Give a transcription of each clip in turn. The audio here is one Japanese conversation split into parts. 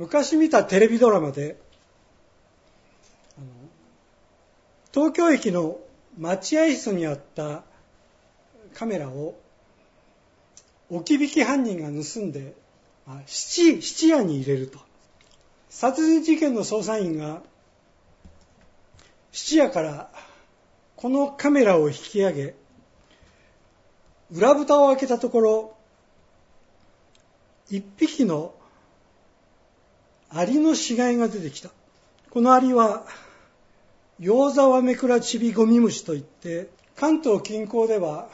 昔見たテレビドラマで東京駅の待合室にあったカメラを置き引き犯人が盗んで質質屋に入れると。殺人事件の捜査員が質屋からこのカメラを引き上げ裏蓋を開けたところ一匹のアリの死骸が出てきた。このアリはヨウザワメクラチビゴミムシといって関東近郊では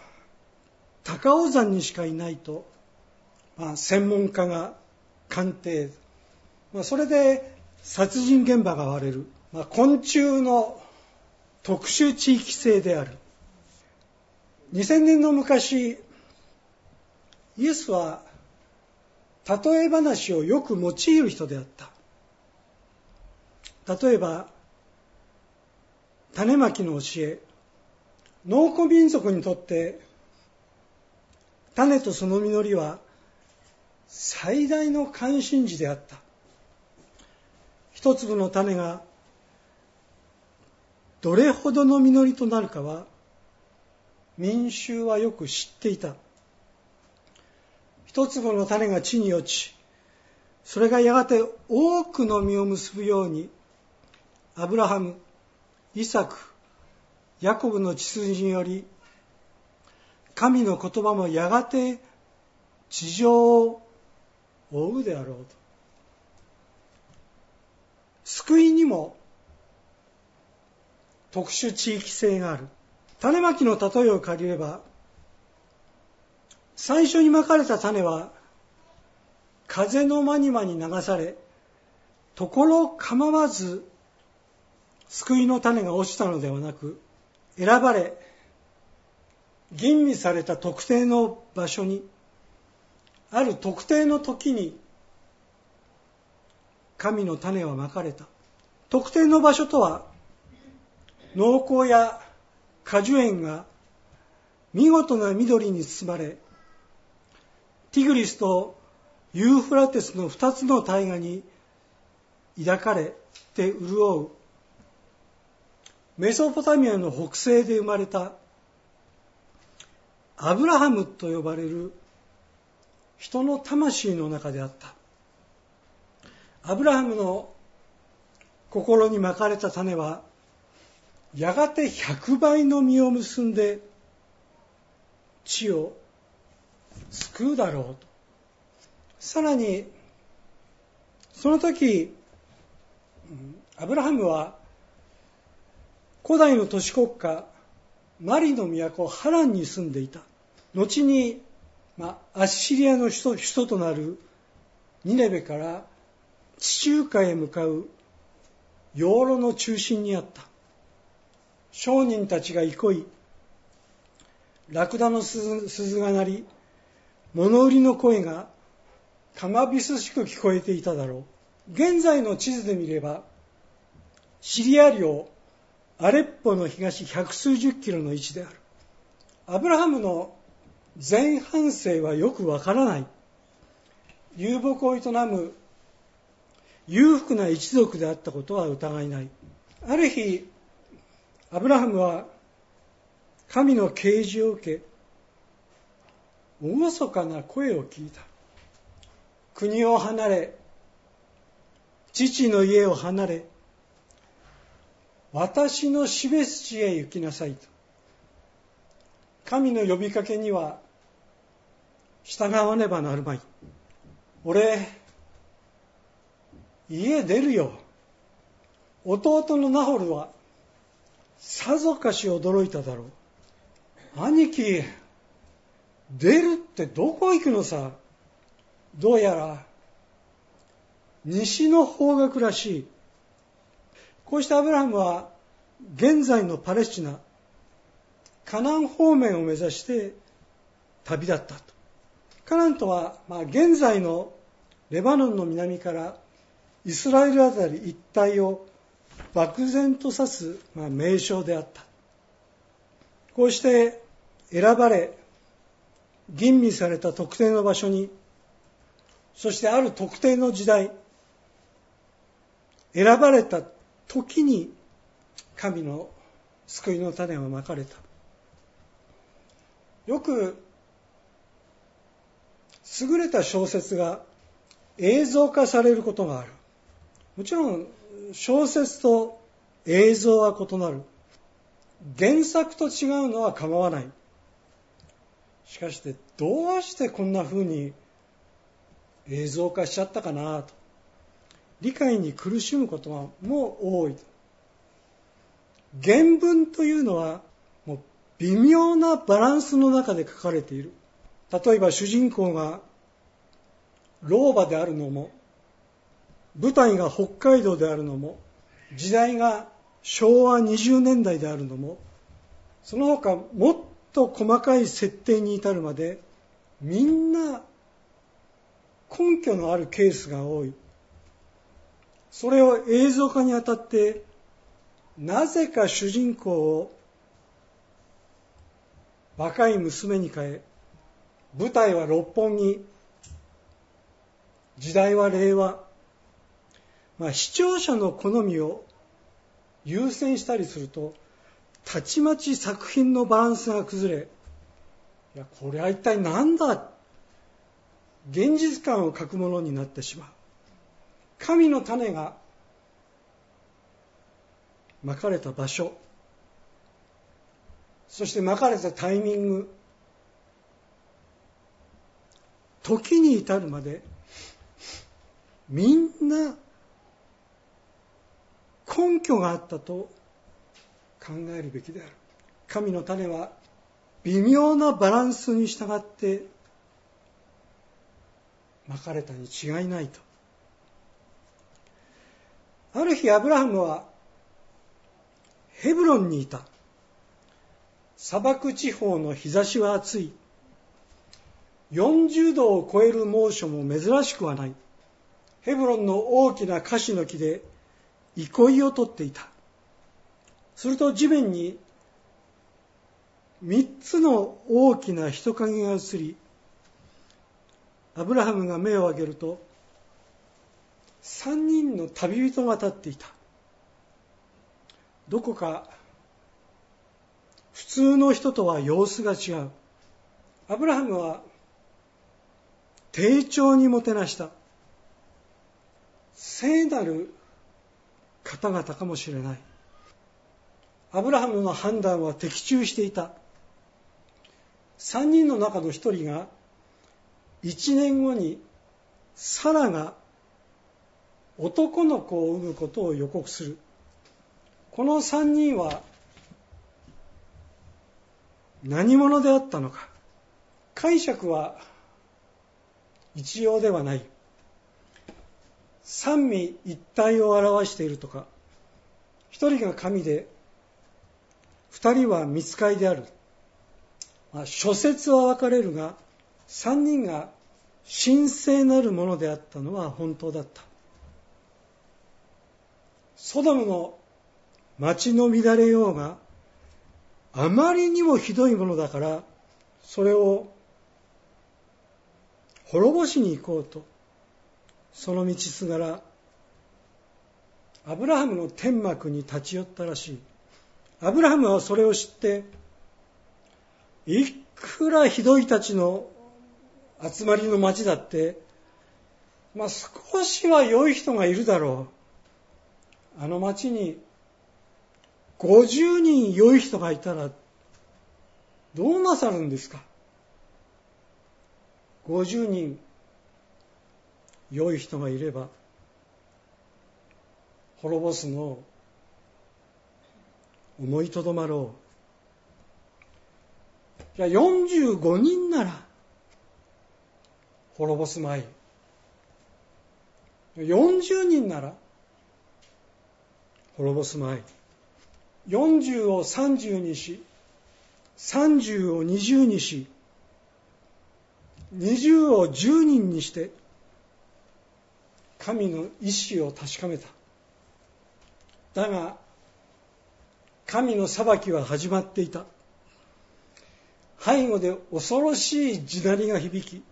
高尾山にしかいないと、まあ、専門家が鑑定、まあ、それで殺人現場が割れる、まあ、昆虫の特殊地域性である。2000年の昔イエスは例え話をよく用いる人であった。例えば種まきの教え。農耕民族にとって種とその実りは最大の関心事であった。一粒の種がどれほどの実りとなるかは民衆はよく知っていた。一粒の種が地に落ちそれがやがて多くの実を結ぶようにアブラハムイサクヤコブの血筋により神の言葉もやがて地上を追うであろうと。救いにも特殊地域性がある。種まきの例えを借りれば最初にまかれた種は風の間に間に流されところ構わず救いの種が落ちたのではなく選ばれ吟味された特定の場所にある特定の時に神の種はまかれた。特定の場所とは農耕や果樹園が見事な緑に包まれティグリスとユーフラテスの二つの大河に抱かれて潤うメソポタミアの北西で生まれた。アブラハムと呼ばれる人の魂の中であった。アブラハムの心にまかれた種はやがて100倍の実を結んで地を救うだろうと。さらにその時アブラハムは古代の都市国家マリの都ハランに住んでいた。後に、まあ、アッシリアの首都となるニネベから地中海へ向かう養老の中心にあった。商人たちが憩いラクダの鈴が鳴り物売りの声がかまびすしく聞こえていただろう。現在の地図で見ればシリア領アレッポの東百数十キロの位置である。アブラハムの前半生はよくわからない。遊牧を営む裕福な一族であったことは疑いない。ある日アブラハムは神の啓示を受け厳かな声を聞いた国を離れ父の家を離れ私の示す地へ行きなさいと。神の呼びかけには従わねばなるまい。俺、家出るよ。弟のナホルはさぞかし驚いただろう。兄貴、出るってどこ行くのさ？どうやら西の方角らしい。こうしてアブラハムは現在のパレスチナ、カナン方面を目指して旅立ったと。カナンとは、まあ、現在のレバノンの南からイスラエルあたり一帯を漠然と指す、まあ、名称であった。こうして選ばれ、吟味された特定の場所に、そしてある特定の時代、選ばれた時に神の救いの種はまかれた。よく優れた小説が映像化されることがある。もちろん小説と映像は異なる。原作と違うのは構わない。しかしてどうしてこんな風に映像化しちゃったかなと。理解に苦しむこともう多い原文というのはもう微妙なバランスの中で書かれている。例えば主人公が老婆であるのも舞台が北海道であるのも時代が昭和20年代であるのもその他もっと細かい設定に至るまでみんな根拠のあるケースが多い。それを映像化にあたってなぜか主人公を若い娘に変え舞台は六本木時代は令和、まあ、視聴者の好みを優先したりするとたちまち作品のバランスが崩れいやこれは一体何だ？現実感を欠くものになってしまう。神の種がまかれた場所そしてまかれたタイミング時に至るまでみんな根拠があったと考えるべきである。神の種は微妙なバランスに従ってまかれたに違いないと。ある日アブラハムはヘブロンにいた。砂漠地方の日差しは暑い。40度を超える猛暑も珍しくはない。ヘブロンの大きな樫の木で憩いをとっていた。すると地面に三つの大きな人影が映りアブラハムが目を上げると三人の旅人が立っていた。どこか普通の人とは様子が違う。アブラハムは丁重にもてなした。聖なる方々かもしれない。アブラハムの判断は的中していた。3人の中の1人が1年後にサラが男の子を産むことを予告する。この3人は何者であったのか。解釈は一様ではない。三位一体を表しているとか。一人が神で二人は見つかりである、まあ、諸説は分かれるが三人が神聖なるものであったのは本当だった。ソドムの町の乱れようがあまりにもひどいものだからそれを滅ぼしに行こうとその道すがらアブラハムの天幕に立ち寄ったらしい。アブラハムはそれを知っていくらひどいたちの集まりの町だってまあ少しは良い人がいるだろう。あの町に50人良い人がいたらどうなさるんですか？50人良い人がいれば滅ぼすのを思いとどまろう。じゃあ45人なら滅ぼすまい。40人なら滅ぼすまい。40を30にし30を20にし20を10人にして神の意志を確かめた。だが神の裁きは始まっていた。背後で恐ろしい地鳴りが響き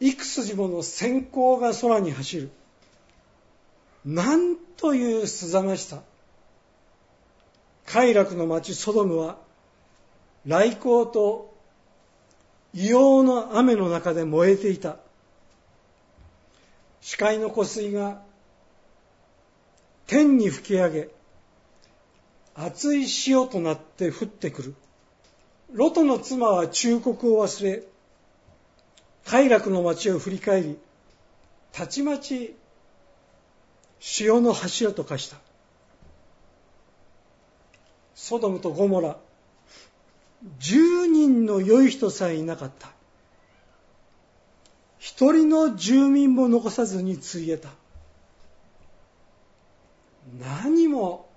幾筋もの閃光が空に走る。なんというすざましさ。快楽の町ソドムは来光と硫黄の雨の中で燃えていた。視界の湖水が天に吹き上げ熱い潮となって降ってくる。ロトの妻は忠告を忘れ快楽の町を振り返りたちまち潮の柱と化した。ソドムとゴモラ10人の良い人さえいなかった。一人の住民も残さずについえた。何も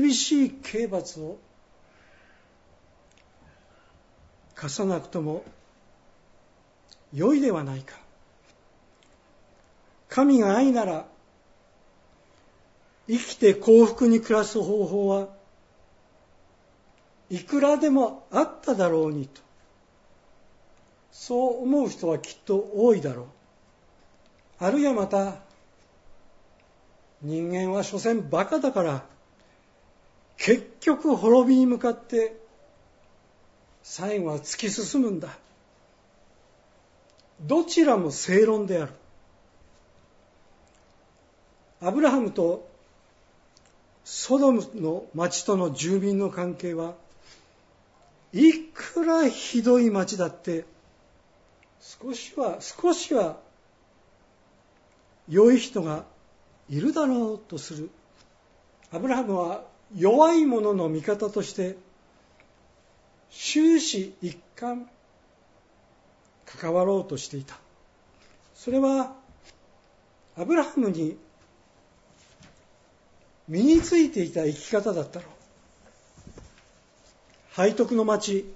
厳しい刑罰を課さなくとも良いではないか。神が愛なら生きて幸福に暮らす方法はいくらでもあっただろうにと。そう思う人はきっと多いだろう。あるいはまた人間は所詮バカだから結局滅びに向かって最後は突き進むんだ。どちらも正論である。アブラハムとソドムの町との住民の関係はいくらひどい町だって少しは少しは良い人がいるだろうとする。アブラハムは弱い者の味方として終始一貫関わろうとしていた。それはアブラハムに身についていた生き方だったろう。背徳の町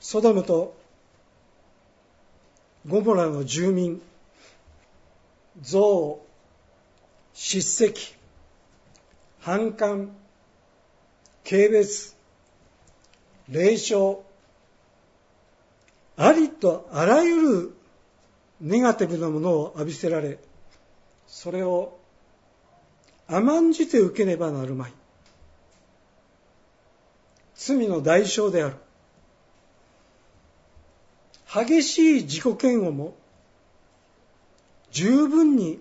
ソドムとゴモラの住民憎叱責反感軽蔑霊障ありとあらゆるネガティブなものを浴びせられそれを甘んじて受けねばなるまい。罪の代償である。激しい自己嫌悪も十分に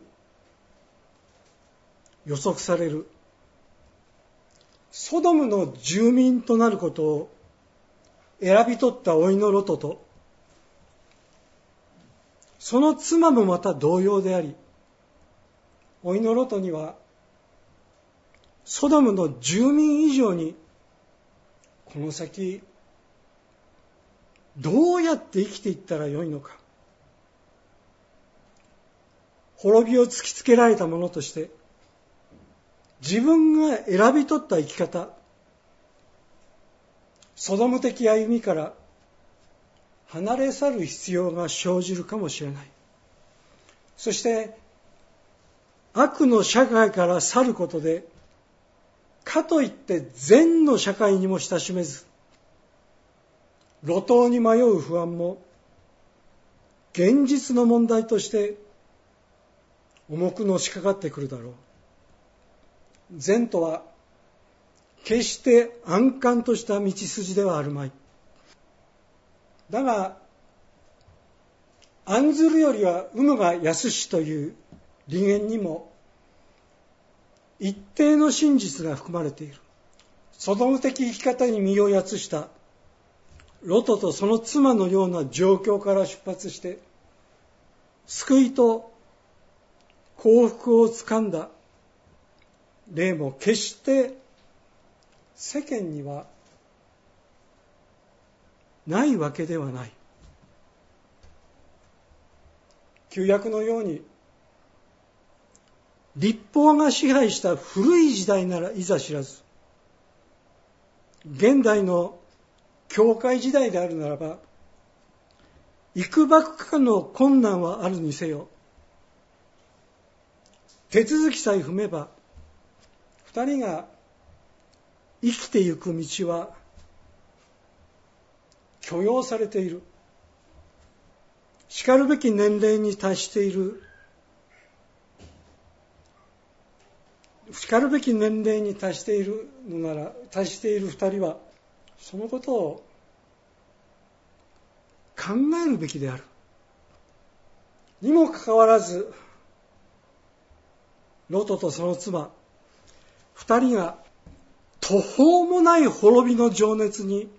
予測される。ソドムの住民となることを選び取った老いのロトと。その妻もまた同様であり老いのロトにはソドムの住民以上にこの先どうやって生きていったらよいのか滅びを突きつけられたものとして自分が選び取った生き方ソドム的歩みから離れ去る必要が生じるかもしれない。そして悪の社会から去ることでかといって善の社会にも親しめず路頭に迷う不安も現実の問題として重くのしかかってくるだろう。善とは決して安閑とした道筋ではあるまい。だが案ずるよりは有無が安しという利言にも一定の真実が含まれている。ソドム的生き方に身をやつした。ロトとその妻のような状況から出発して救いと幸福をつかんだ。例も決して世間にはないわけではない。旧約のように立法が支配した古い時代ならいざ知らず現代の教会時代であるならば幾ばくかの困難はあるにせよ手続きさえ踏めば二人が生きてゆく道は許容されている。しかるべき年齢に達している。しかるべき年齢に達しているのなら達している二人はそのことを考えるべきである。にもかかわらずロトとその妻二人が途方もない滅びの情熱に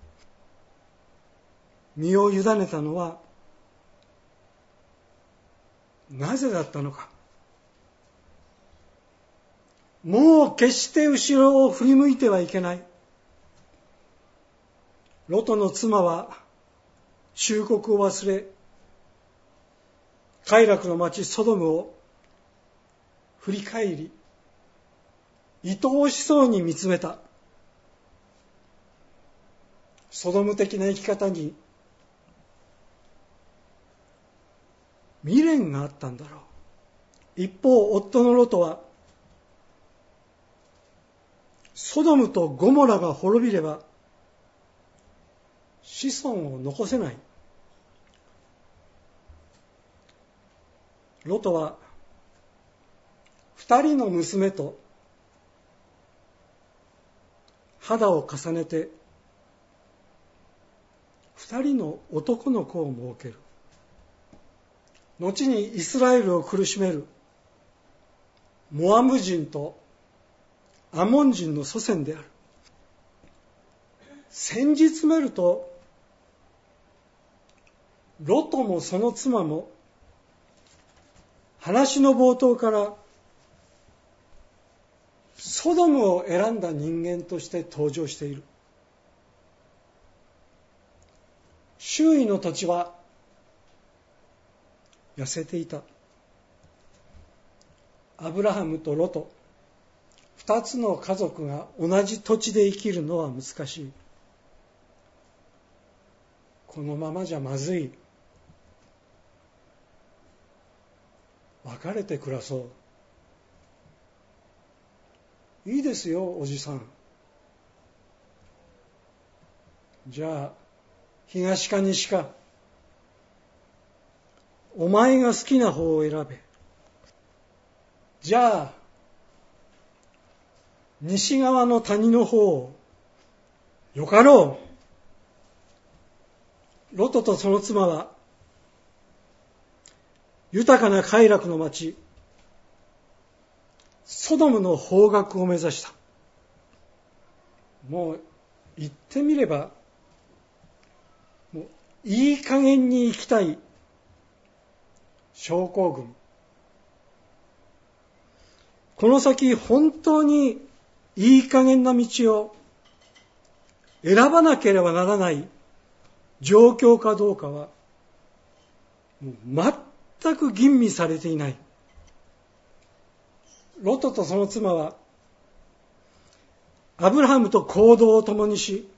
身を委ねたのはなぜだったのか。もう決して後ろを振り向いてはいけない。ロトの妻は忠告を忘れ快楽の町ソドムを振り返り愛おしそうに見つめた。ソドム的な生き方に未練があったんだろう。一方夫のロトはソドムとゴモラが滅びれば子孫を残せない。ロトは二人の娘と肌を重ねて二人の男の子を設ける。後にイスラエルを苦しめる。モアム人とアモン人の祖先である。先日めるとロトもその妻も話の冒頭からソドムを選んだ人間として登場している。周囲の土地は痩せていた。アブラハムとロト。二つの家族が同じ土地で生きるのは難しい。このままじゃまずい。別れて暮らそう。いいですよおじさん。じゃあ東か西か。お前が好きな方を選べ。じゃあ西側の谷の方よかろう。ロトとその妻は豊かな快楽の町ソドムの方角を目指した。もう言ってみればもういい加減に行きたい。症候群。この先本当にいい加減な道を選ばなければならない。状況かどうかはもう全く吟味されていない。ロトとその妻は、アブラハムと行動を共にし、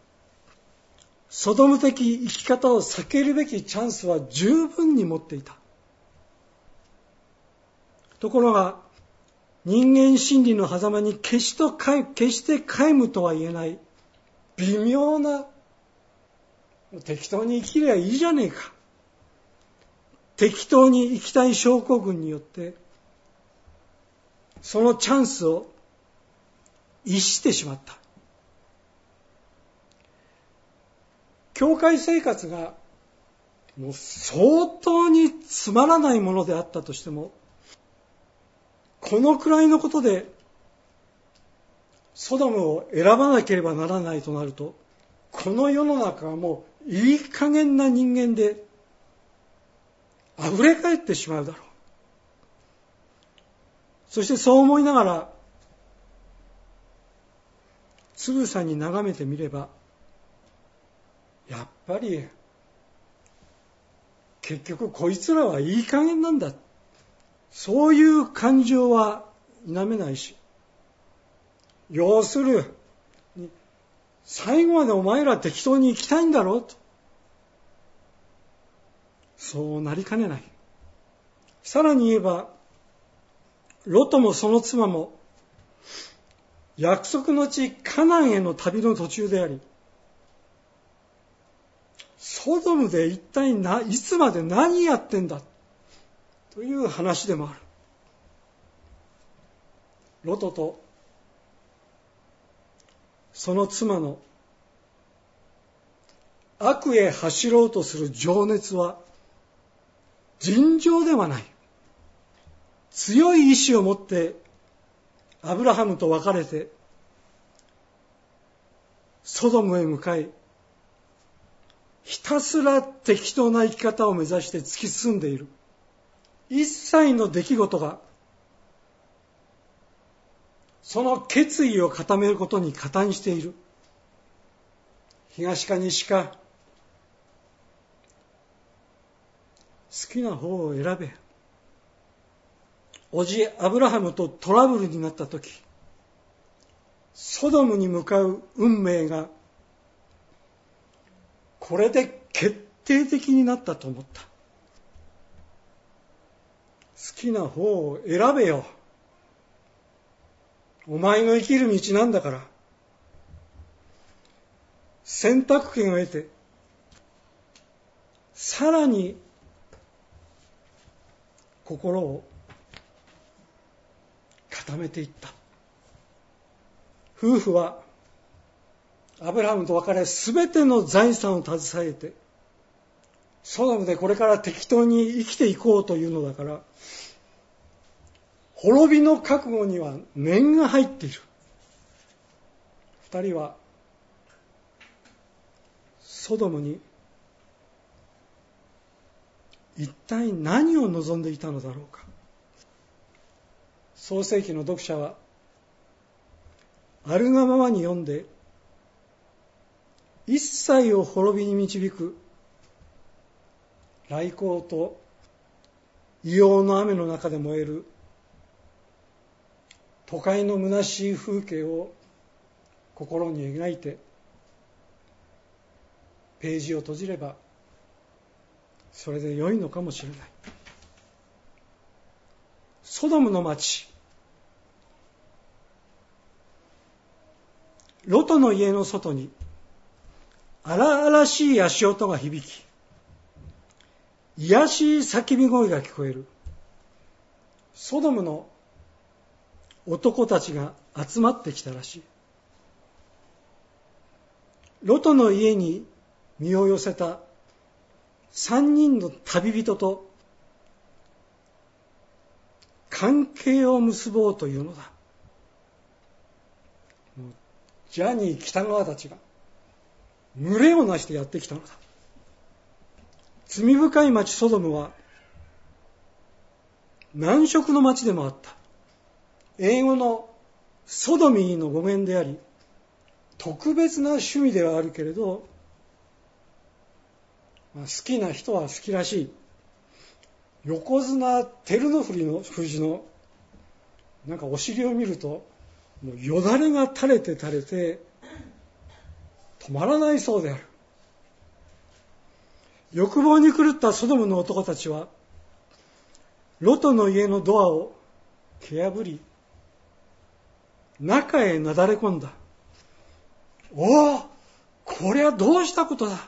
ソドム的生き方を避けるべきチャンスは十分に持っていた。ところが、人間心理の狭間に決しと決して皆無とは言えない、微妙な、適当に生きりゃいいじゃねえか。適当に行きたい症候群によって、そのチャンスを逸してしまった。教会生活がもう相当につまらないものであったとしても、このくらいのことで、ソドムを選ばなければならないとなると、この世の中はもういい加減な人間で溢れ返ってしまうだろう。そしてそう思いながら、つぶさに眺めてみれば、やっぱり、結局こいつらはいい加減なんだ。そういう感情は否めないし、要するに、最後までお前ら適当に行きたいんだろうと。そうなりかねない。さらに言えば、ロトもその妻も、約束の地カナンへの旅の途中であり、ソドムで一体いつまで何やってんだという話でもある。ロトとその妻の悪へ走ろうとする情熱は尋常ではない。強い意志を持ってアブラハムと別れてソドムへ向かいひたすら適当な生き方を目指して突き進んでいる。一切の出来事がその決意を固めることに加担している。東か西か好きな方を選べ。おじアブラハムとトラブルになった時ソドムに向かう運命がこれで決定的になったと思った。好きな方を選べよ。お前の生きる道なんだから。選択権を得てさらに心を固めていった。夫婦はアブラハムと別れ全ての財産を携えてソドムでこれから適当に生きていこうというのだから滅びの覚悟には念が入っている。二人はソドムに一体何を望んでいたのだろうか。創世記の読者はあるがままに読んで一切を滅びに導く来光と異様の雨の中で燃える都会の虚しい風景を心に描いてページを閉じればそれで良いのかもしれない。ソドムの町。ロトの家の外に荒々しい足音が響き癒しい叫び声が聞こえる。ソドムの男たちが集まってきたらしい。ロトの家に身を寄せた三人の旅人と関係を結ぼうというのだ。ジャニー北川たちが群れをなしてやってきたのだ。罪深い町ソドムは難色の町でもあった。英語のソドミーの語源であり特別な趣味ではあるけれど、まあ、好きな人は好きらしい。横綱照ノ富士の富士のなんかお尻を見るともうよだれが垂れて垂れて止まらないそうである。欲望に狂ったソドムの男たちはロトの家のドアを蹴破り中へなだれ込んだ。おおこりゃどうしたことだ。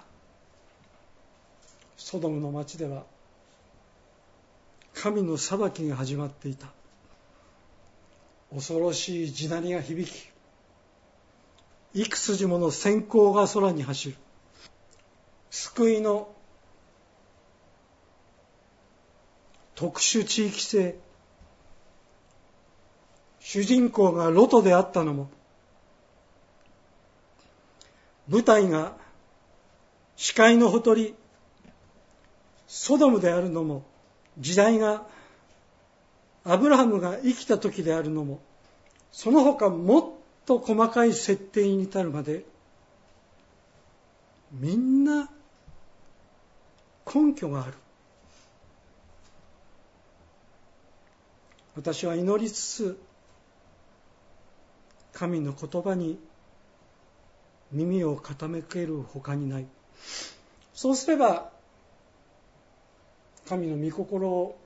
ソドムの町では神の裁きが始まっていた。恐ろしい地鳴りが響き幾筋もの閃光が空に走る。救いの特殊地域性。主人公がロトであったのも舞台が視界のほとりソドムであるのも時代がアブラハムが生きた時であるのもその他もっと細かい設定に至るまでみんな根拠がある。私は祈りつつ神の言葉に耳を傾けるほかにない。そうすれば神の御心を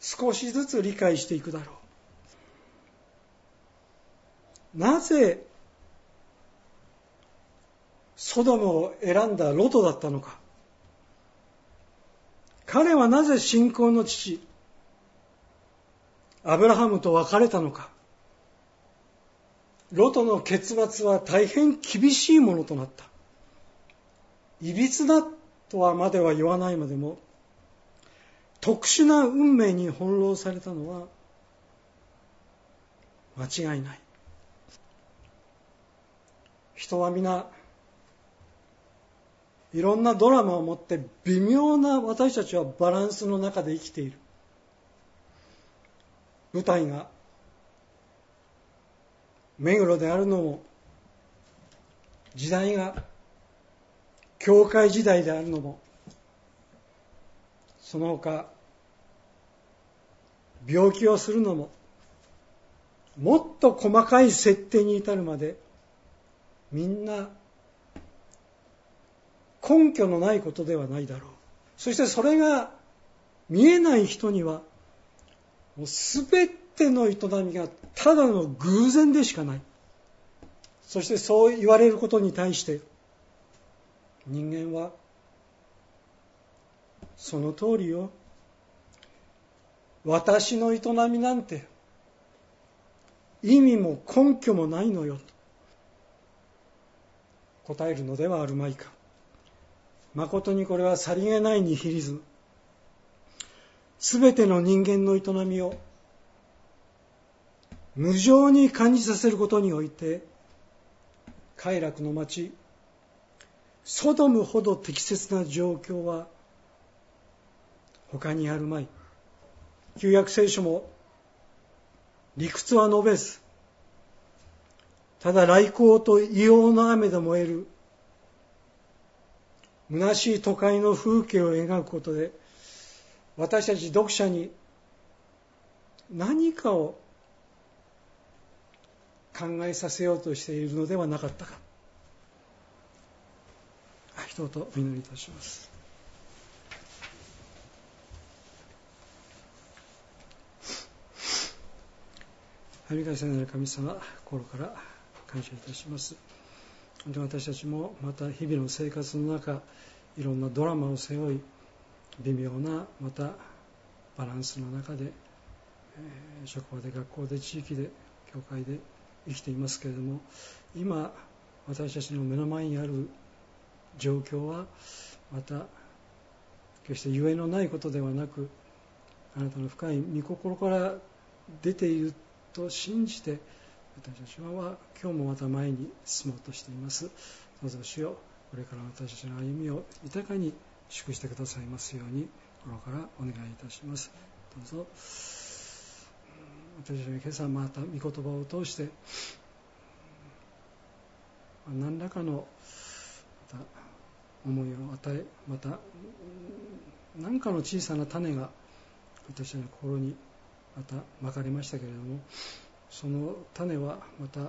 少しずつ理解していくだろう。なぜソドムを選んだロトだったのか。彼はなぜ信仰の父アブラハムと別れたのか。ロトの結末は大変厳しいものとなった。いびつだとはまでは言わないまでも特殊な運命に翻弄されたのは間違いない。人は皆いろんなドラマを持って微妙な私たちはバランスの中で生きている。舞台が目黒であるのも時代が教会時代であるのもその他病気をするのももっと細かい設定に至るまでみんな根拠のないことではないだろう。そしてそれが見えない人にはもう全ての営みがただの偶然でしかない。そしてそう言われることに対して人間はその通りよ。私の営みなんて意味も根拠もないのよ。と答えるのではあるまいか。誠にこれはさりげないニヒリズムすべての人間の営みを無情に感じさせることにおいて快楽の町ソドムほど適切な状況は他にあるまい。旧約聖書も理屈は述べずただ来光と異様の雨で燃える虚しい都会の風景を描くことで私たち読者に何かを考えさせようとしているのではなかったか。一言お祈りいたします。ありがなる神様心から感謝いたします。私たちもまた日々の生活の中いろんなドラマを背負い微妙なまたバランスの中で、えー、職場で学校で地域で教会で生きていますけれども今私たちの目の前にある状況はまた決してゆえのないことではなくあなたの深い御心から出ていると信じて私たちは今日もまた前に進もうとしています。どうぞ主よこれから私たちの歩みを豊かに祝してくださいますように心からお願いいたします。どうぞ。私たちは今朝また御言葉を通して何らかのまた思いを与えまた何かの小さな種が私たちの心にまたまかれましたけれどもその種はまた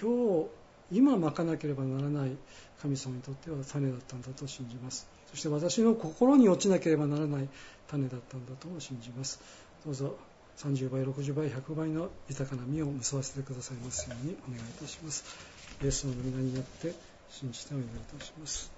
今日今まかなければならない神様にとっては種だったんだと信じます。そして私の心に落ちなければならない種だったんだと信じます。どうぞ30倍60倍100倍の豊かな実を結ばせてくださいますようにお願いいたします。イエスの皆によって信じてお祈りいたします。